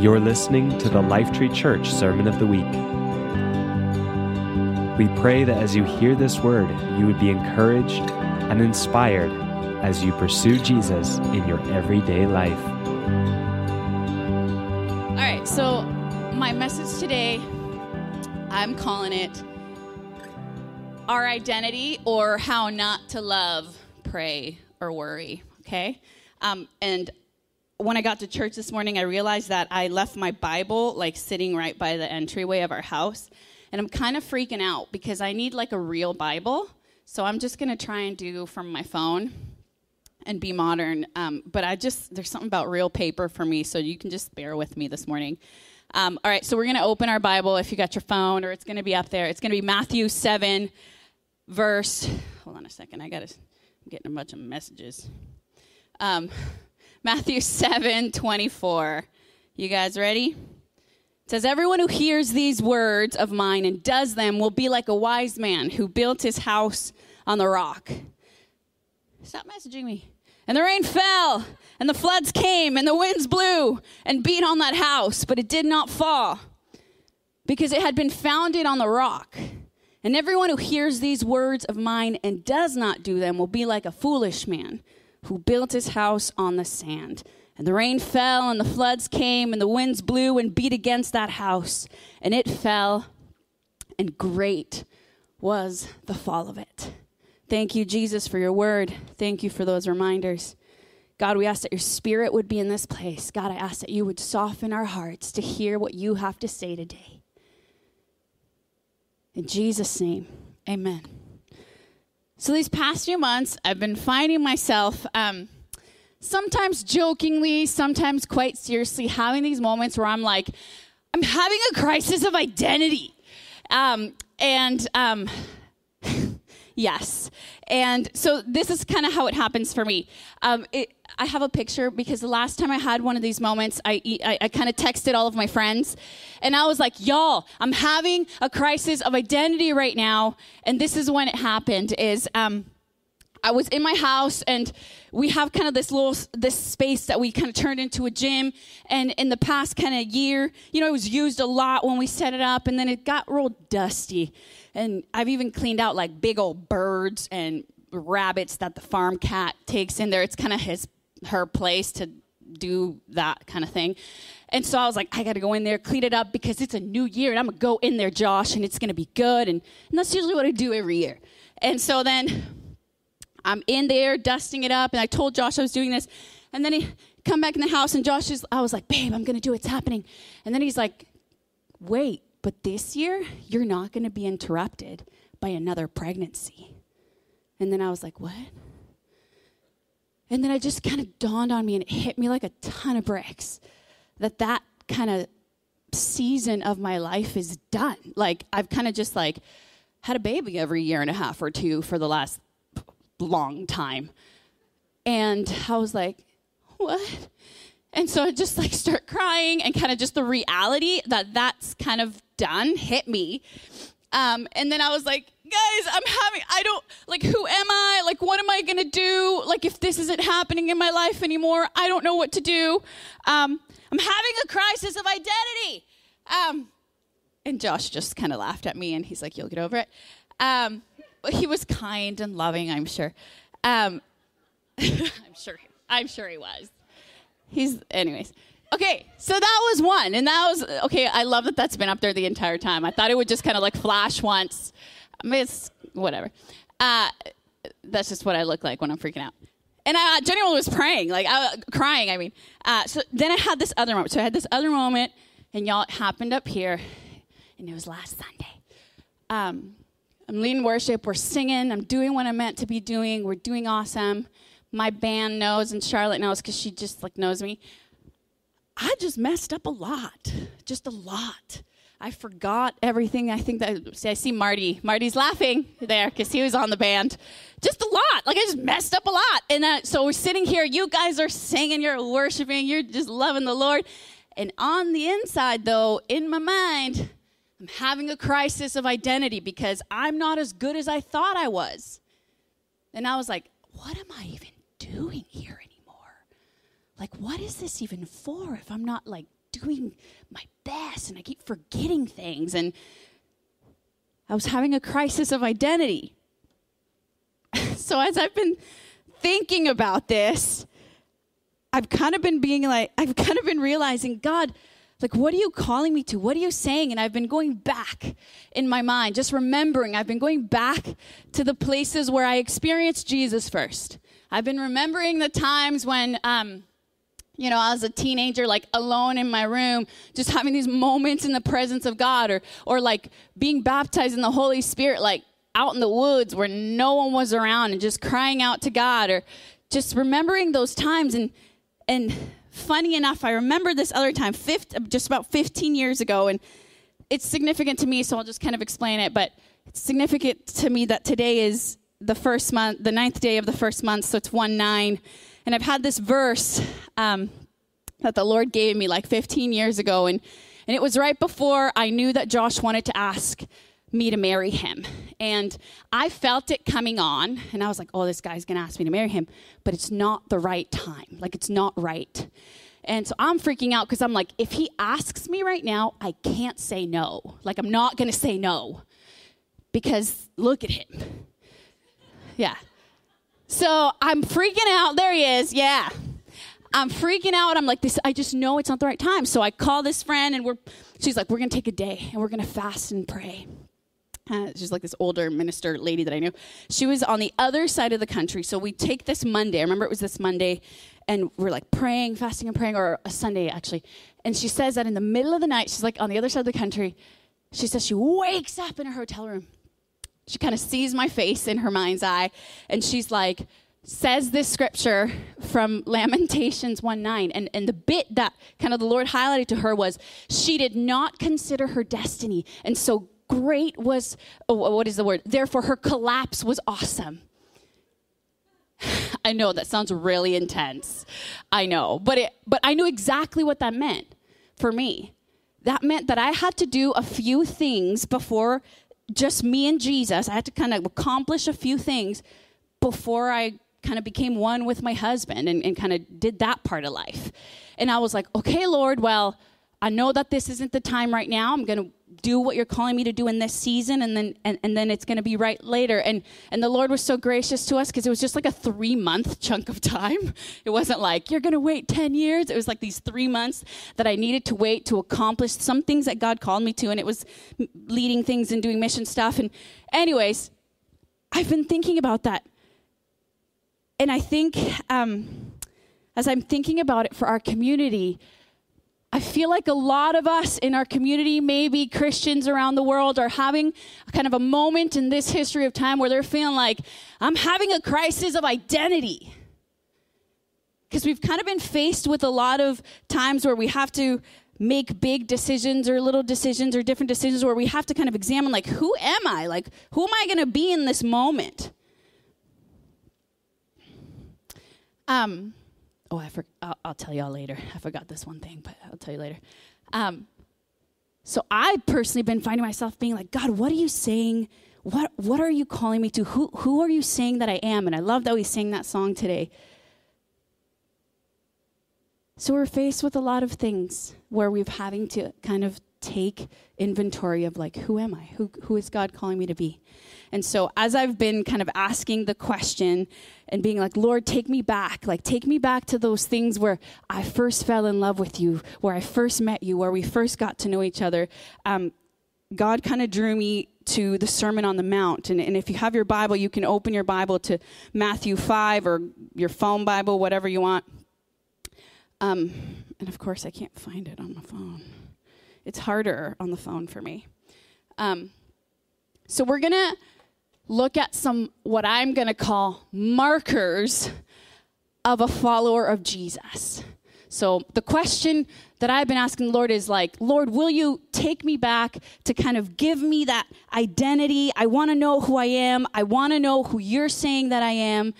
You're listening to the Lifetree Church Sermon of the Week. We pray that as you hear this word, you would be encouraged and inspired as you pursue Jesus in your everyday life. All right, so my message today, I'm calling it Our Identity or How Not to Love, Pray, or Worry, okay? Um, and when I got to church this morning, I realized that I left my Bible like sitting right by the entryway of our house. And I'm kind of freaking out because I need like a real Bible. So I'm just going to try and do from my phone and be modern. Um, but I just, there's something about real paper for me. So you can just bear with me this morning. Um, all right, so we're going to open our Bible if you got your phone, or it's going to be up there. It's going to be Matthew 7, verse. Hold on a second. I got to, I'm getting a bunch of messages. Um, Matthew 7, 24. You guys ready? It says, Everyone who hears these words of mine and does them will be like a wise man who built his house on the rock. Stop messaging me. And the rain fell, and the floods came, and the winds blew and beat on that house, but it did not fall because it had been founded on the rock. And everyone who hears these words of mine and does not do them will be like a foolish man who built his house on the sand. And the rain fell, and the floods came, and the winds blew and beat against that house, and it fell, and great was the fall of it. Thank you, Jesus, for your word. Thank you for those reminders. God, we ask that your spirit would be in this place. God, I ask that you would soften our hearts to hear what you have to say today. In Jesus' name, amen. So, these past few months, I've been finding myself. Um, sometimes jokingly, sometimes quite seriously, having these moments where I'm like, I'm having a crisis of identity. Um, and um, yes. And so this is kind of how it happens for me. Um, it, I have a picture because the last time I had one of these moments, I, I, I kind of texted all of my friends. And I was like, y'all, I'm having a crisis of identity right now. And this is when it happened is, um, I was in my house and we have kind of this little this space that we kind of turned into a gym and in the past kind of year you know it was used a lot when we set it up and then it got real dusty and I've even cleaned out like big old birds and rabbits that the farm cat takes in there it's kind of his her place to do that kind of thing and so I was like, I got to go in there, clean it up because it's a new year and I'm going to go in there, Josh, and it's going to be good. And, and that's usually what I do every year. And so then I'm in there dusting it up, and I told Josh I was doing this. And then he come back in the house, and Josh is, I was like, babe, I'm gonna do it, it's happening. And then he's like, wait, but this year you're not gonna be interrupted by another pregnancy. And then I was like, what? And then it just kind of dawned on me, and it hit me like a ton of bricks that that kind of season of my life is done. Like I've kind of just like had a baby every year and a half or two for the last long time. And I was like, what? And so I just like start crying and kind of just the reality that that's kind of done hit me. Um, and then I was like, guys, I'm having, I don't, like, who am I? Like, what am I going to do? Like, if this isn't happening in my life anymore, I don't know what to do. Um, I'm having a crisis of identity. Um, and Josh just kind of laughed at me and he's like, you'll get over it. Um, he was kind and loving, I'm sure. Um, I'm sure. I'm sure he was. He's, anyways. Okay, so that was one, and that was okay. I love that that's been up there the entire time. I thought it would just kind of like flash once. I mean, it's whatever. Uh, that's just what I look like when I'm freaking out. And I genuinely was praying, like uh, crying. I mean, uh, so then I had this other moment. So I had this other moment, and y'all, it happened up here, and it was last Sunday. Um, I'm leading worship. We're singing. I'm doing what I'm meant to be doing. We're doing awesome. My band knows, and Charlotte knows because she just like knows me. I just messed up a lot, just a lot. I forgot everything. I think that see, I see Marty. Marty's laughing there because he was on the band. Just a lot. Like I just messed up a lot. And uh, so we're sitting here. You guys are singing. You're worshiping. You're just loving the Lord. And on the inside, though, in my mind, I'm having a crisis of identity because I'm not as good as I thought I was. And I was like, what am I even doing here anymore? like, what is this even for if I'm not like doing my best and I keep forgetting things? And I was having a crisis of identity. so as I've been thinking about this, I've kind of been being like, I've kind of been realizing, God, like, what are you calling me to? What are you saying? And I've been going back in my mind, just remembering, I've been going back to the places where I experienced Jesus first. I've been remembering the times when, um, you know, I was a teenager, like alone in my room, just having these moments in the presence of God, or, or like being baptized in the Holy Spirit, like out in the woods where no one was around and just crying out to God, or just remembering those times. And, and funny enough, I remember this other time, just about 15 years ago, and it's significant to me, so I'll just kind of explain it. But it's significant to me that today is the first month, the ninth day of the first month, so it's 1 9. And I've had this verse um, that the Lord gave me like 15 years ago, and, and it was right before I knew that Josh wanted to ask me to marry him. And I felt it coming on, and I was like, oh, this guy's gonna ask me to marry him, but it's not the right time. Like, it's not right. And so I'm freaking out because I'm like, if he asks me right now, I can't say no. Like, I'm not gonna say no because look at him. Yeah. So I'm freaking out. There he is. Yeah. I'm freaking out. I'm like, this, I just know it's not the right time. So I call this friend and we're, she's like, we're going to take a day and we're going to fast and pray. Uh, she's like this older minister lady that I knew. She was on the other side of the country. So we take this Monday. I remember it was this Monday, and we're like praying, fasting, and praying, or a Sunday actually. And she says that in the middle of the night, she's like on the other side of the country. She says she wakes up in her hotel room. She kind of sees my face in her mind's eye, and she's like, says this scripture from Lamentations 1 9. And, and the bit that kind of the Lord highlighted to her was she did not consider her destiny. And so great was, oh, what is the word? Therefore, her collapse was awesome. I know that sounds really intense. I know, but it, but I knew exactly what that meant for me. That meant that I had to do a few things before just me and Jesus. I had to kind of accomplish a few things before I kind of became one with my husband and, and kind of did that part of life. And I was like, okay, Lord, well, I know that this isn't the time right now. I'm going to do what you're calling me to do in this season and then and, and then it's going to be right later. And and the lord was so gracious to us because it was just like a three month chunk of time. It wasn't like you're going to wait 10 years. It was like these three months that i needed to wait to accomplish some things that god called me to and it was leading things and doing mission stuff. And anyways i've been thinking about that. And i think um, as i'm thinking about it for our community I feel like a lot of us in our community, maybe Christians around the world, are having kind of a moment in this history of time where they're feeling like, I'm having a crisis of identity. Because we've kind of been faced with a lot of times where we have to make big decisions or little decisions or different decisions where we have to kind of examine, like, who am I? Like, who am I going to be in this moment? Um, oh, I for, I'll, I'll, tell y'all later. I forgot this one thing, but I'll tell you later. Um, so I personally been finding myself being like, God, what are you saying? What what are you calling me to? Who who are you saying that I am? And I love that we sang that song today. So we're faced with a lot of things where we're having to kind of take inventory of like, who am I? Who who is God calling me to be? And so as I've been kind of asking the question and being like, Lord, take me back. Like, take me back to those things where I first fell in love with you, where I first met you, where we first got to know each other. Um, God kind of drew me to the Sermon on the Mount. And, and, if you have your Bible, you can open your Bible to Matthew 5 or your phone Bible, whatever you want. Um, and of course, I can't find it on my phone. It's harder on the phone for me. Um, so we're going to look at some, what I'm going to call markers of a follower of Jesus. So the question that I've been asking the Lord is like, Lord, will you take me back to kind of give me that identity? I want to know who I am. I want to know who you're saying that I am.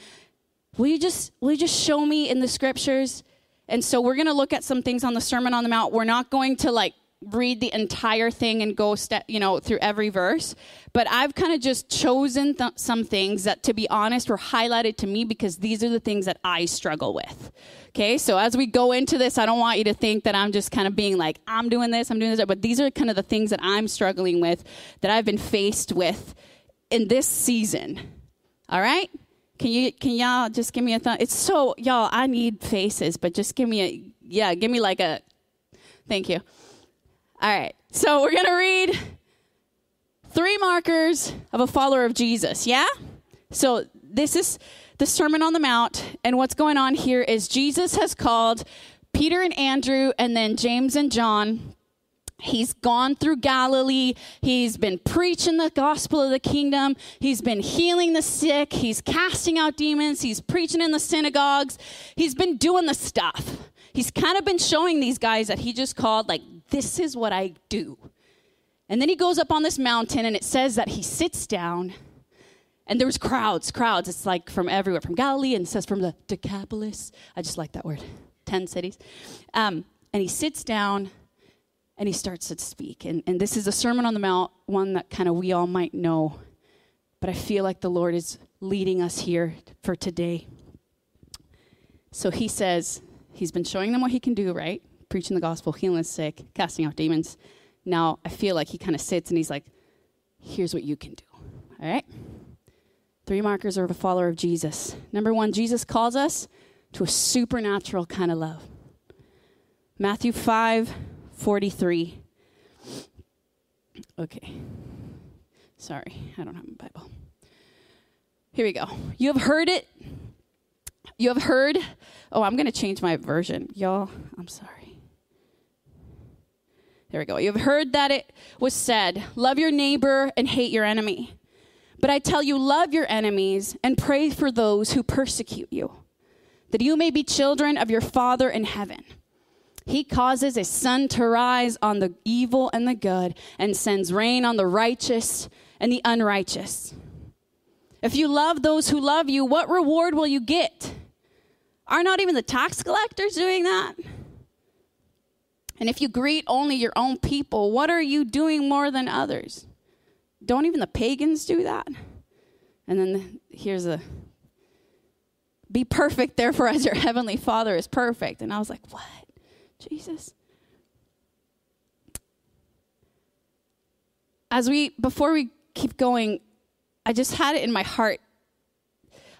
Will you just will you just show me in the scriptures? And so we're going to look at some things on the Sermon on the Mount. We're not going to like read the entire thing and go step, you know, through every verse, but I've kind of just chosen th- some things that, to be honest, were highlighted to me because these are the things that I struggle with. Okay, so as we go into this, I don't want you to think that I'm just kind of being like, I'm doing this, I'm doing this, but these are kind of the things that I'm struggling with, that I've been faced with in this season. All right? Can you can y'all just give me a thumb? It's so y'all, I need faces, but just give me a yeah, give me like a thank you. All right. So we're going to read three markers of a follower of Jesus. Yeah? So this is the Sermon on the Mount. And what's going on here is Jesus has called Peter and Andrew and then James and John. He's gone through Galilee. He's been preaching the gospel of the kingdom. He's been healing the sick. He's casting out demons. He's preaching in the synagogues. He's been doing the stuff. He's kind of been showing these guys that he just called like this is what I do. And then he goes up on this mountain, and it says that he sits down, and there's crowds, crowds. It's like from everywhere, from Galilee, and it says from the Decapolis. I just like that word, 10 cities. Um, and he sits down, and he starts to speak. And, and this is a Sermon on the Mount, one that kind of we all might know, but I feel like the Lord is leading us here for today. So he says, he's been showing them what he can do, right? Preaching the gospel, healing the sick, casting out demons. Now I feel like he kind of sits and he's like, here's what you can do. All right? Three markers of a follower of Jesus. Number one, Jesus calls us to a supernatural kind of love. Matthew 5 43. Okay. Sorry, I don't have my Bible. Here we go. You have heard it. You have heard. Oh, I'm going to change my version. Y'all, I'm sorry. There we go. You've heard that it was said, love your neighbor and hate your enemy. But I tell you, love your enemies and pray for those who persecute you, that you may be children of your Father in heaven. He causes a sun to rise on the evil and the good and sends rain on the righteous and the unrighteous. If you love those who love you, what reward will you get? Are not even the tax collectors doing that? And if you greet only your own people, what are you doing more than others? Don't even the pagans do that? And then here's a be perfect, therefore, as your heavenly Father is perfect. And I was like, what? Jesus? As we, before we keep going, I just had it in my heart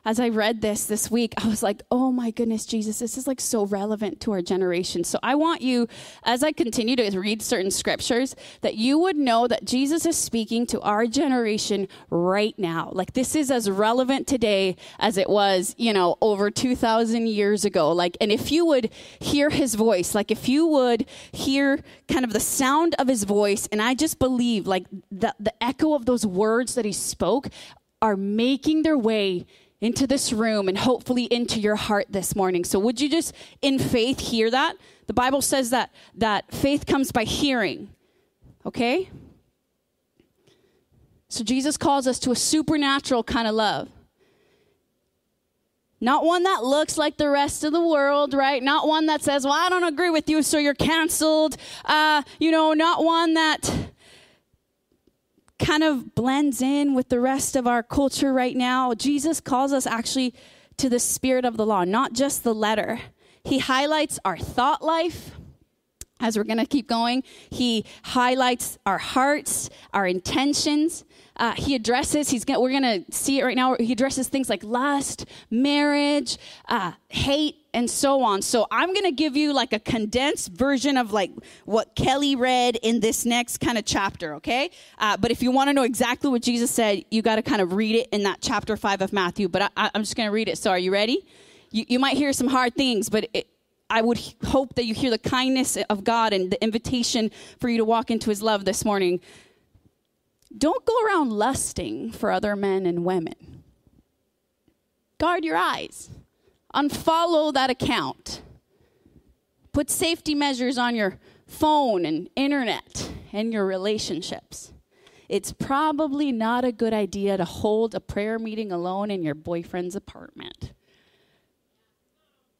as I read this this week, I was like, oh my goodness, Jesus, this is like so relevant to our generation. So I want you, as I continue to read certain scriptures, that you would know that Jesus is speaking to our generation right now. Like this is as relevant today as it was, you know, over 2,000 years ago. Like, and if you would hear his voice, like if you would hear kind of the sound of his voice, and I just believe like the, the echo of those words that he spoke are making their way into this room and hopefully into your heart this morning. So would you just in faith hear that? The Bible says that that faith comes by hearing. Okay? So Jesus calls us to a supernatural kind of love. Not one that looks like the rest of the world, right? Not one that says, well, I don't agree with you, so you're canceled. Uh, you know, not one that kind of blends in with the rest of our culture right now. Jesus calls us actually to the spirit of the law, not just the letter. He highlights our thought life. As we're going to keep going, he highlights our hearts, our intentions. Uh, he addresses, he's gonna, we're going to see it right now. He addresses things like lust, marriage, uh, hate, and so on. So I'm going to give you like a condensed version of like what Kelly read in this next kind of chapter, okay? Uh, but if you want to know exactly what Jesus said, you got to kind of read it in that chapter five of Matthew. But I, am just going to read it. So are you ready? You, you might hear some hard things, but it, I would hope that you hear the kindness of God and the invitation for you to walk into his love this morning. Don't go around lusting for other men and women. Guard your eyes unfollow that account. Put safety measures on your phone and internet and your relationships. It's probably not a good idea to hold a prayer meeting alone in your boyfriend's apartment.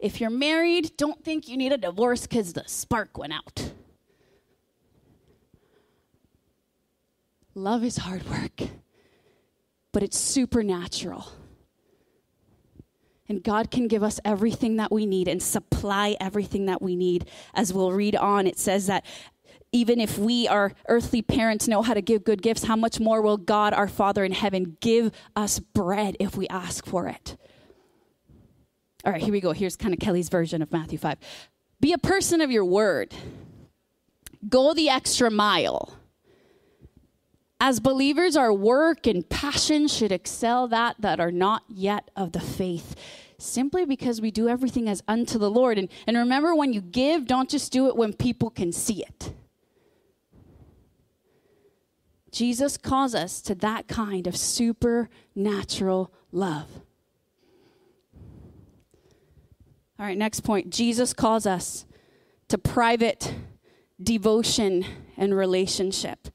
If you're married, don't think you need a divorce because the spark went out. Love is hard work, but it's supernatural. And God can give us everything that we need and supply everything that we need. As we'll read on, it says that even if we, our earthly parents, know how to give good gifts, how much more will God, our Father in heaven, give us bread if we ask for it? All right, here we go. Here's kind of Kelly's version of Matthew 5. Be a person of your word, go the extra mile. As believers, our work and passion should excel that that are not yet of the faith, simply because we do everything as unto the Lord. And, and remember, when you give, don't just do it when people can see it. Jesus calls us to that kind of supernatural love. All right, next point. Jesus calls us to private devotion and relationship.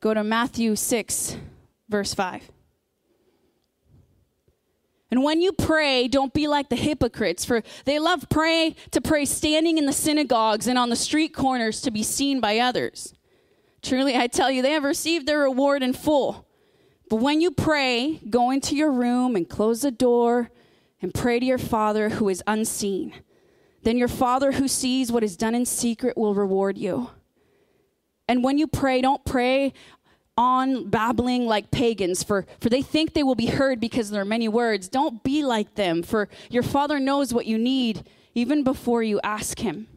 Go to Matthew 6, verse 5. And when you pray, don't be like the hypocrites, for they love pray to pray standing in the synagogues and on the street corners to be seen by others. Truly, I tell you, they have received their reward in full. But when you pray, go into your room and close the door and pray to your Father who is unseen. Then your Father who sees what is done in secret will reward you. And when you pray, don't pray on babbling like pagans, for, for they think they will be heard because there are many words. Don't be like them, for your Father knows what you need even before you ask Him.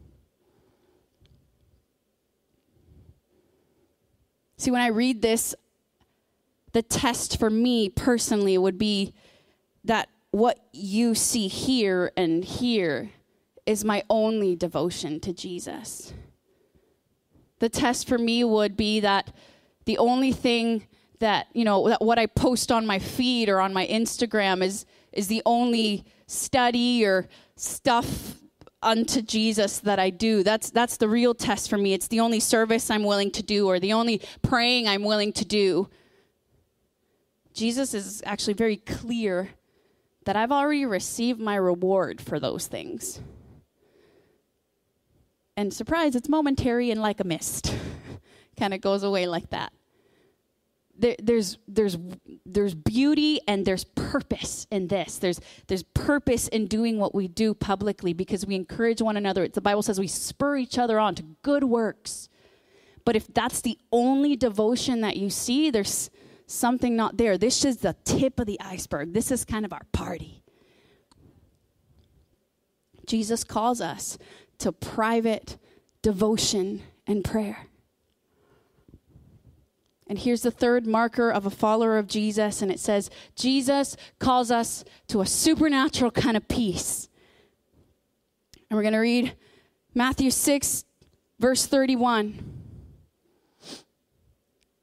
See, when I read this, the test for me personally would be that what you see here and here is my only devotion to Jesus. The test for me would be that the only thing that, you know, that what I post on my feed or on my Instagram is is the only study or stuff unto Jesus that I do. That's that's the real test for me. It's the only service I'm willing to do or the only praying I'm willing to do. Jesus is actually very clear that I've already received my reward for those things. And surprise, it's momentary and like a mist. kind of goes away like that. There, there's there's there's beauty and there's purpose in this. There's there's purpose in doing what we do publicly because we encourage one another. The Bible says we spur each other on to good works. But if that's the only devotion that you see, there's something not there. This is the tip of the iceberg. This is kind of our party. Jesus calls us to private devotion and prayer. And here's the third marker of a follower of Jesus, and it says, Jesus calls us to a supernatural kind of peace. And we're going to read Matthew 6, verse 31.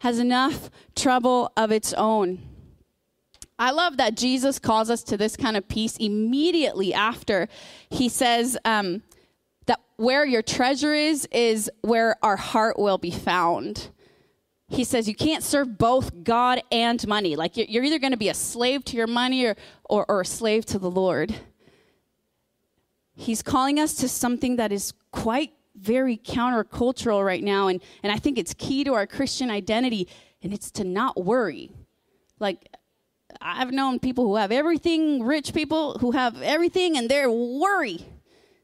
has enough trouble of its own. I love that Jesus calls us to this kind of peace immediately after he says um, that where your treasure is, is where our heart will be found he says you can't serve both God and money. Like you're either going to be a slave to your money or, or, or, a slave to the Lord. He's calling us to something that is quite very countercultural right now. And, and I think it's key to our Christian identity, and it's to not worry. Like, I've known people who have everything, rich people who have everything, and they're worry.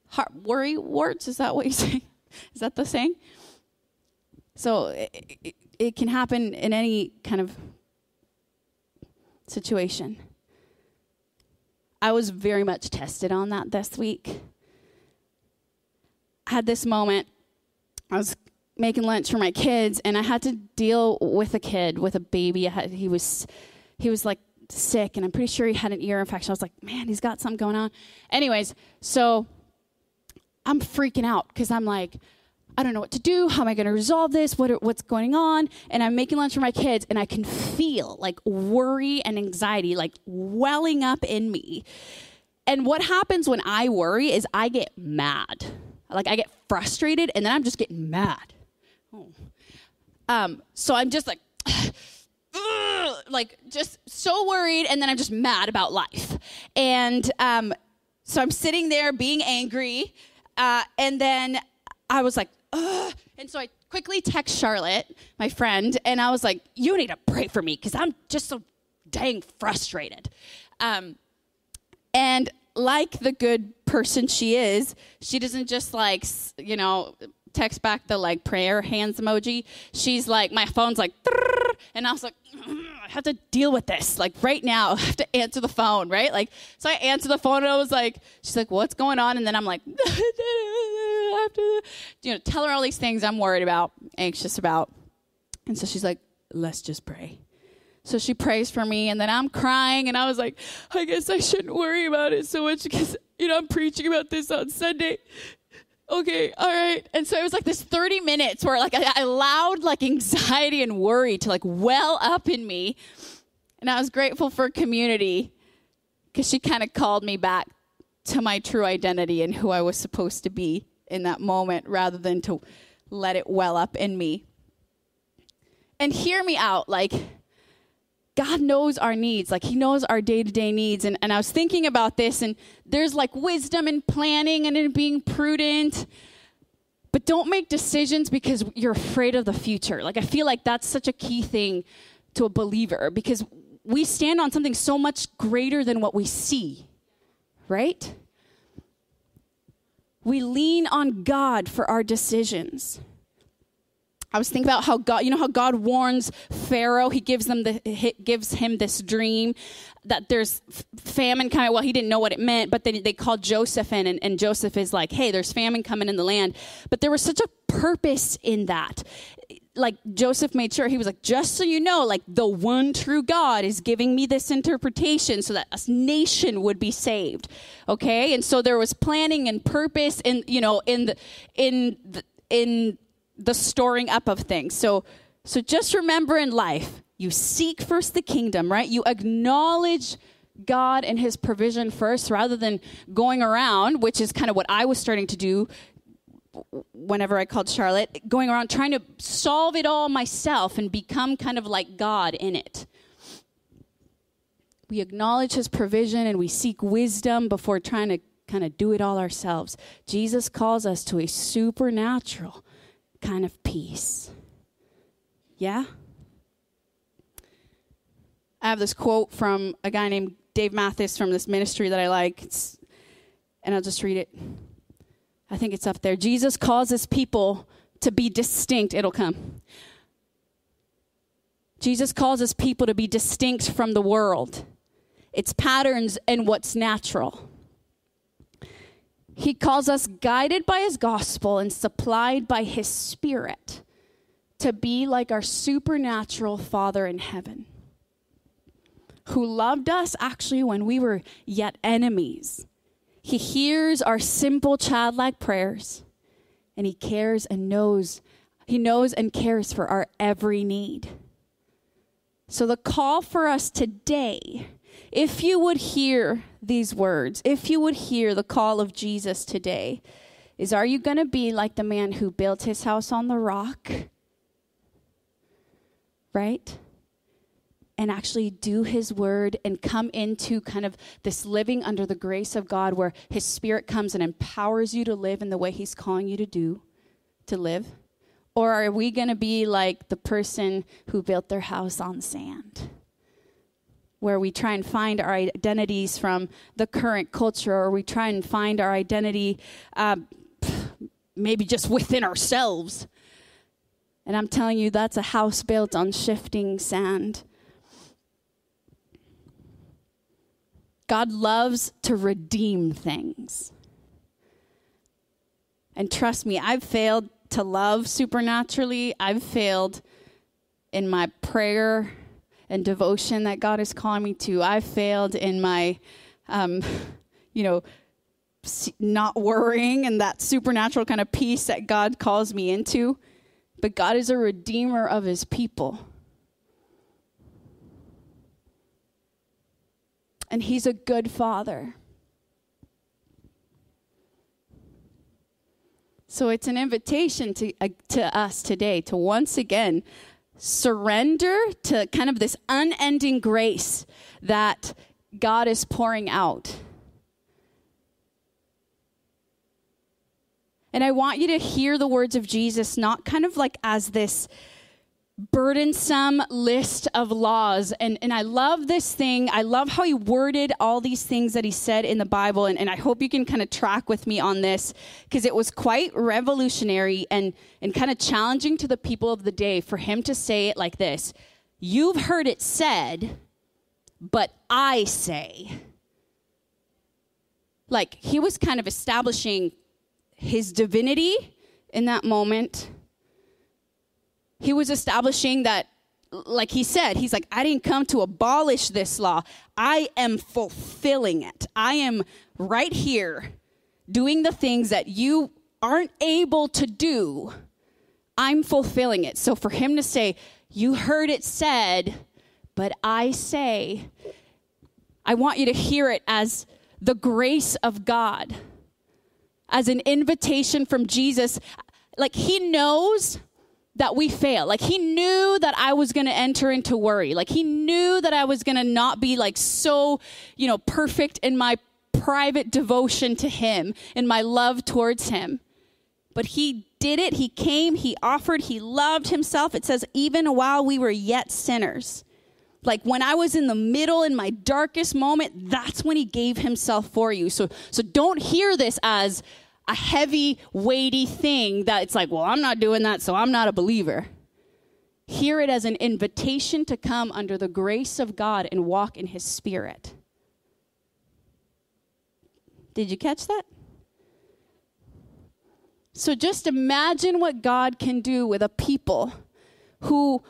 Heart, worry warts, is that what you say? Is that the saying? So, it, it can happen in any kind of situation. I was very much tested on that this week. Had this moment. I was making lunch for my kids, and I had to deal with a kid, with a baby. Had, he was, he was like sick, and I'm pretty sure he had an ear infection. I was like, man, he's got something going on. Anyways, so I'm freaking out because I'm like, I don't know what to do. How am I going to resolve this? What, what's going on? And I'm making lunch for my kids, and I can feel like worry and anxiety like welling up in me. And what happens when I worry is I get mad. Like I get frustrated, and then I'm just getting mad. Oh. Um, so I'm just like, like just so worried, and then I'm just mad about life. And um, so I'm sitting there being angry, uh, and then I was like, Ugh. and so I quickly text Charlotte, my friend, and I was like, "You need to pray for me because I'm just so dang frustrated." Um, and like the good person she is, she doesn't just like you know text back the like prayer hands emoji. She's like, my phone's like, and I was like, mm, I have to deal with this like right now. I have to answer the phone, right? Like, so I answer the phone and I was like, she's like, what's going on? And then I'm like, I have to, you know, tell her all these things I'm worried about, anxious about. And so she's like, let's just pray. So she prays for me, and then I'm crying, and I was like, I guess I shouldn't worry about it so much because, you know, I'm preaching about this on Sunday okay, all right. And so it was like this 30 minutes where like I, allowed like anxiety and worry to like well up in me. And I was grateful for community because she kind of called me back to my true identity and who I was supposed to be in that moment rather than to let it well up in me. And hear me out. Like, God knows our needs. Like, He knows our day to day needs. And, and I was thinking about this, and there's like wisdom in planning and in being prudent. But don't make decisions because you're afraid of the future. Like, I feel like that's such a key thing to a believer because we stand on something so much greater than what we see, right? We lean on God for our decisions. I was thinking about how God, you know, how God warns Pharaoh. He gives them the he gives him this dream that there's famine coming. Well, he didn't know what it meant, but then they called Joseph in, and, and Joseph is like, "Hey, there's famine coming in the land." But there was such a purpose in that. Like Joseph made sure he was like, just so you know, like the one true God is giving me this interpretation so that a nation would be saved. Okay, and so there was planning and purpose and you know in the in the, in the storing up of things. So, so just remember in life, you seek first the kingdom, right? You acknowledge God and his provision first rather than going around, which is kind of what I was starting to do whenever I called Charlotte, going around trying to solve it all myself and become kind of like God in it. We acknowledge his provision and we seek wisdom before trying to kind of do it all ourselves. Jesus calls us to a supernatural kind of peace. Yeah? I have this quote from a guy named Dave Mathis from this ministry that I like, it's, and I'll just read it. I think it's up there. Jesus causes people to be distinct. It'll come. Jesus causes people to be distinct from the world, its patterns, and what's natural. He calls us guided by his gospel and supplied by his spirit to be like our supernatural Father in heaven, who loved us actually when we were yet enemies. He hears our simple childlike prayers and he cares and knows he knows and cares for our every need. So the call for us today if you would hear these words, if you would hear the call of Jesus today, is are you going to be like the man who built his house on the rock? Right? And actually do his word and come into kind of this living under the grace of God where his spirit comes and empowers you to live in the way he's calling you to do, to live? Or are we going to be like the person who built their house on sand? Where we try and find our identities from the current culture, or we try and find our identity uh, maybe just within ourselves. And I'm telling you, that's a house built on shifting sand. God loves to redeem things. And trust me, I've failed to love supernaturally. I've failed in my prayer and devotion that God is calling me to. I failed in my, um, you know, not worrying and that supernatural kind of peace that God calls me into. But God is a redeemer of his people. And he's a good father. So it's an invitation to, uh, to us today to once again surrender to kind of this unending grace that God is pouring out. And I want you to hear the words of Jesus not kind of like as this burdensome list of laws. And, and I love this thing. I love how he worded all these things that he said in the Bible. And, and I hope you can kind of track with me on this because it was quite revolutionary and, and kind of challenging to the people of the day for him to say it like this You've heard it said, but I say. Like he was kind of establishing his divinity in that moment he was establishing that, like he said, he's like, I didn't come to abolish this law. I am fulfilling it. I am right here doing the things that you aren't able to do. I'm fulfilling it. So for him to say, You heard it said, but I say, I want you to hear it as the grace of God, as an invitation from Jesus. Like he knows that we fail. Like he knew that I was going to enter into worry. Like he knew that I was going to not be like so, you know, perfect in my private devotion to him and my love towards him. But he did it. He came, he offered, he loved himself. It says even while we were yet sinners. Like when I was in the middle in my darkest moment, that's when he gave himself for you. So so don't hear this as a heavy, weighty thing that it's like, well, I'm not doing that, so I'm not a believer. Hear it as an invitation to come under the grace of God and walk in His Spirit. Did you catch that? So just imagine what God can do with a people who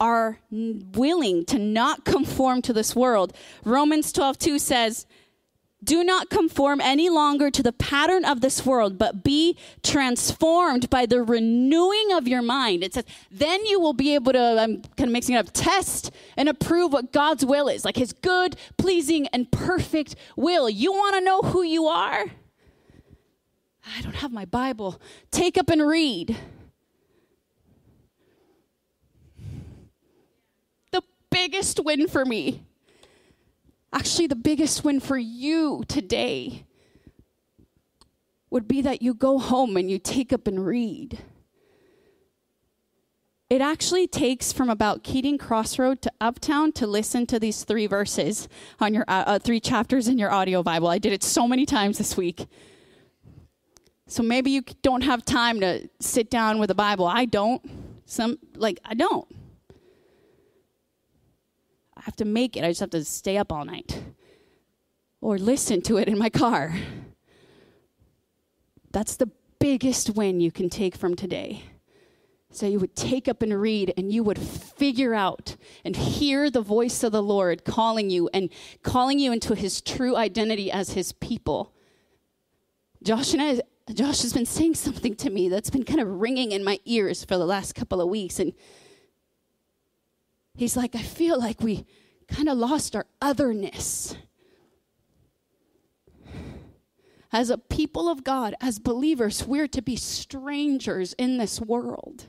are willing to not conform to this world. Romans 12 2 says, do not conform any longer to the pattern of this world, but be transformed by the renewing of your mind. It says, then you will be able to, I'm kind of mixing it up, test and approve what God's will is, like his good, pleasing, and perfect will. You want to know who you are? I don't have my Bible. Take up and read. The biggest win for me Actually, the biggest win for you today would be that you go home and you take up and read. It actually takes from about Keating Crossroad to Uptown to listen to these three verses on your uh, uh, three chapters in your audio Bible. I did it so many times this week. So maybe you don't have time to sit down with a Bible. I don't. Some like I don't. I have to make it. I just have to stay up all night or listen to it in my car. That's the biggest win you can take from today. So you would take up and read and you would figure out and hear the voice of the Lord calling you and calling you into his true identity as his people. Josh and I, Josh has been saying something to me that's been kind of ringing in my ears for the last couple of weeks and He's like, I feel like we kind of lost our otherness. As a people of God, as believers, we're to be strangers in this world.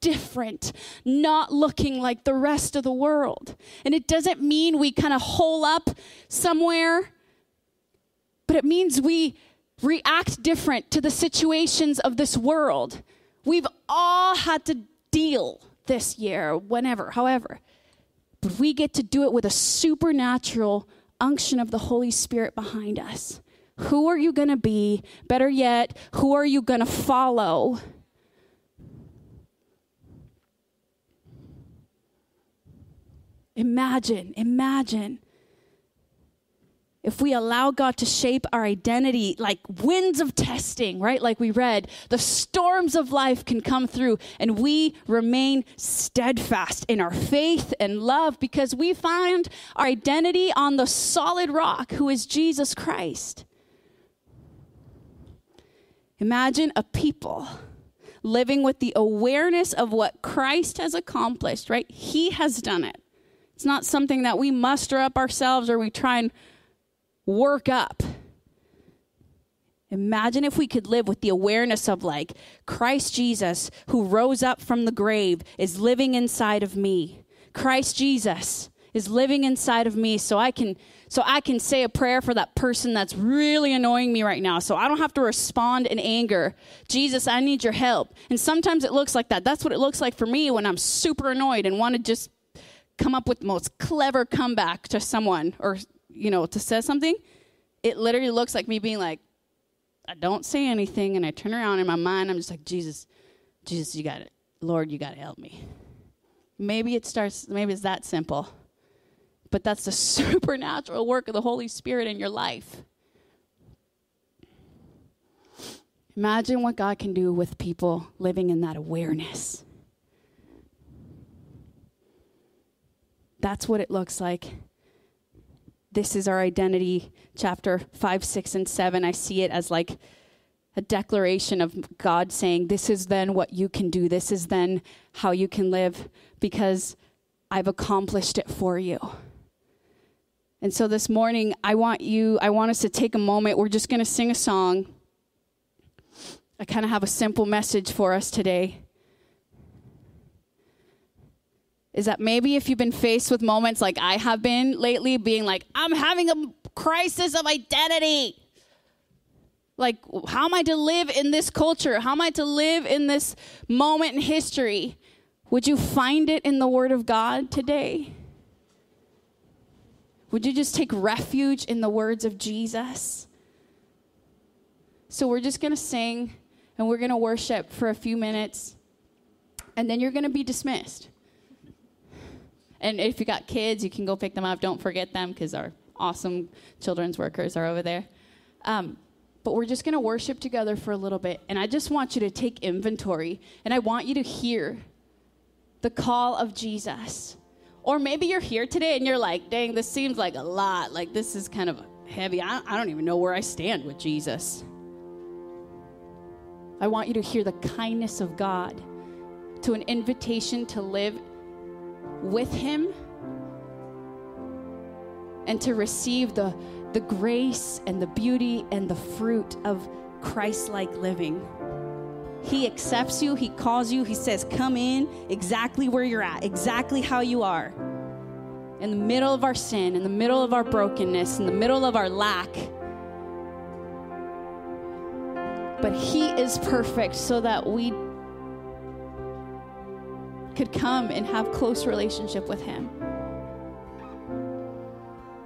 Different, not looking like the rest of the world. And it doesn't mean we kind of hole up somewhere, but it means we react different to the situations of this world. We've all had to deal this year, whenever, however. But we get to do it with a supernatural unction of the Holy Spirit behind us. Who are you going to be? Better yet, who are you going to follow? Imagine, imagine if we allow God to shape our identity like winds of testing, right? Like we read, the storms of life can come through and we remain steadfast in our faith and love because we find our identity on the solid rock who is Jesus Christ. Imagine a people living with the awareness of what Christ has accomplished, right? He has done it. It's not something that we muster up ourselves or we try and work up. Imagine if we could live with the awareness of like Christ Jesus, who rose up from the grave, is living inside of me. Christ Jesus is living inside of me so I can so I can say a prayer for that person that's really annoying me right now. So I don't have to respond in anger. Jesus, I need your help. And sometimes it looks like that. That's what it looks like for me when I'm super annoyed and want to just come up with the most clever comeback to someone or you know to say something. It literally looks like me being like, I don't say anything and I turn around in my mind, I'm just like, Jesus, Jesus, you got it. Lord, you got to help me. Maybe it starts, maybe it's that simple. But that's the supernatural work of the Holy Spirit in your life. Imagine what God can do with people living in that awareness. That's what it looks like. This is our identity, chapter 5, 6, and 7. I see it as like a declaration of God saying, This is then what you can do. This is then how you can live because I've accomplished it for you. And so this morning, I want you, I want us to take a moment. We're just going to sing a song. I kind of have a simple message for us today. Is that maybe if you've been faced with moments like I have been lately, being like, I'm having a crisis of identity. Like, how am I to live in this culture? How am I to live in this moment in history? Would you find it in the Word of God today? Would you just take refuge in the words of Jesus? So we're just going to sing and we're going to worship for a few minutes, and then you're going to be dismissed. And if you got kids, you can go pick them up. Don't forget them because our awesome children's workers are over there. Um, but we're just going to worship together for a little bit. And I just want you to take inventory and I want you to hear the call of Jesus. Or maybe you're here today and you're like, dang, this seems like a lot. Like, this is kind of heavy. I, I don't even know where I stand with Jesus. I want you to hear the kindness of God to an invitation to live with Him and to receive the, the grace and the beauty and the fruit of Christ like living. He accepts you, He calls you, He says, Come in exactly where you're at, exactly how you are. In the middle of our sin, in the middle of our brokenness, in the middle of our lack. But He is perfect so that we could come and have close relationship with him.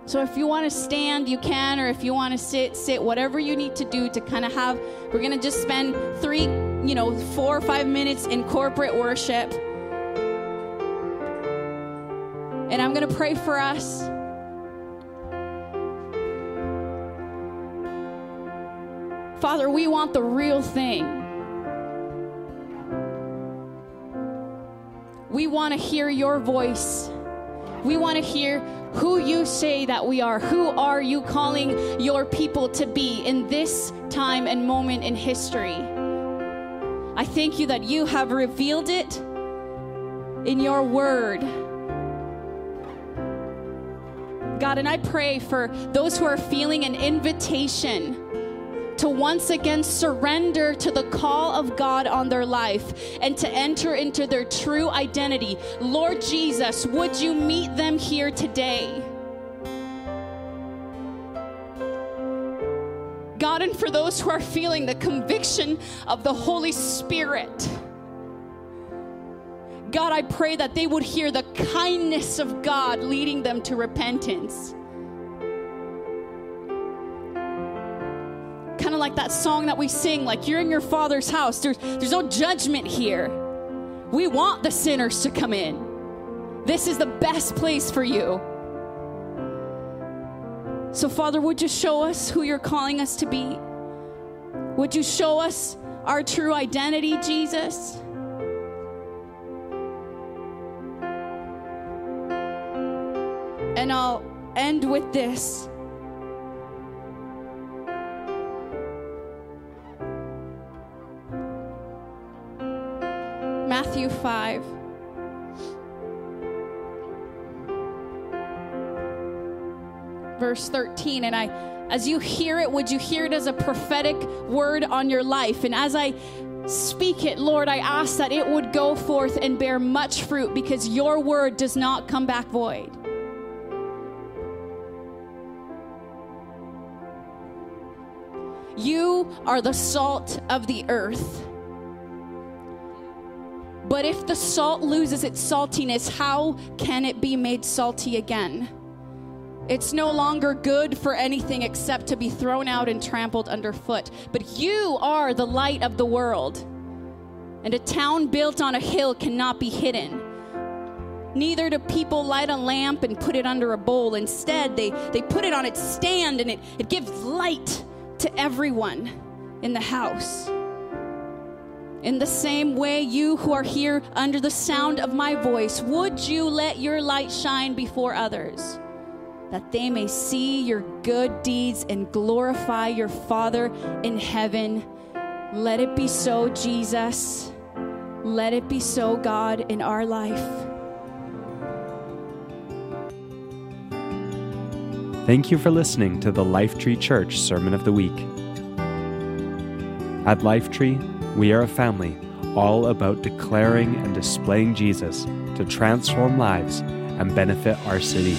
So if you want to stand, you can, or if you want to sit, sit, whatever you need to do to kind of have, we're going to just spend three, you know, four or five minutes in corporate worship. And I'm going to pray for us. Father, we want the real thing. We want to hear your voice. We want to hear who you say that we are. Who are you calling your people to be in this time and moment in history? I thank you that you have revealed it in your word. God, and I pray for those who are feeling an invitation to once again surrender to the call of God on their life and to enter into their true identity. Lord Jesus, would you meet them here today? God, and for those who are feeling the conviction of the Holy Spirit, God, I pray that they would hear the kindness of God leading them to repentance. Like that song that we sing, like you're in your father's house. There's, there's no judgment here. We want the sinners to come in. This is the best place for you. So, Father, would you show us who you're calling us to be? Would you show us our true identity, Jesus? And I'll end with this. Matthew 5. Verse 13, and I, as you hear it, would you hear it as a prophetic word on your life? And as I speak it, Lord, I ask that it would go forth and bear much fruit because your word does not come back void. You are the salt of the earth. But if the salt loses its saltiness, how can it be made salty again? It's no longer good for anything except to be thrown out and trampled underfoot. But you are the light of the world. And a town built on a hill cannot be hidden. Neither do people light a lamp and put it under a bowl. Instead, they, they put it on its stand and it, it gives light to everyone in the house. In the same way, you who are here under the sound of my voice, would you let your light shine before others, that they may see your good deeds and glorify your Father in heaven? Let it be so, Jesus. Let it be so, God, in our life. Thank you for listening to the Lifetree Church Sermon of the Week. At Lifetree, we are a family all about declaring and displaying Jesus to transform lives and benefit our city.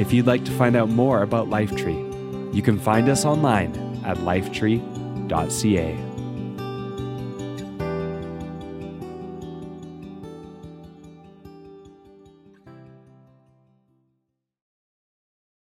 If you'd like to find out more about Lifetree, you can find us online at lifetree.ca.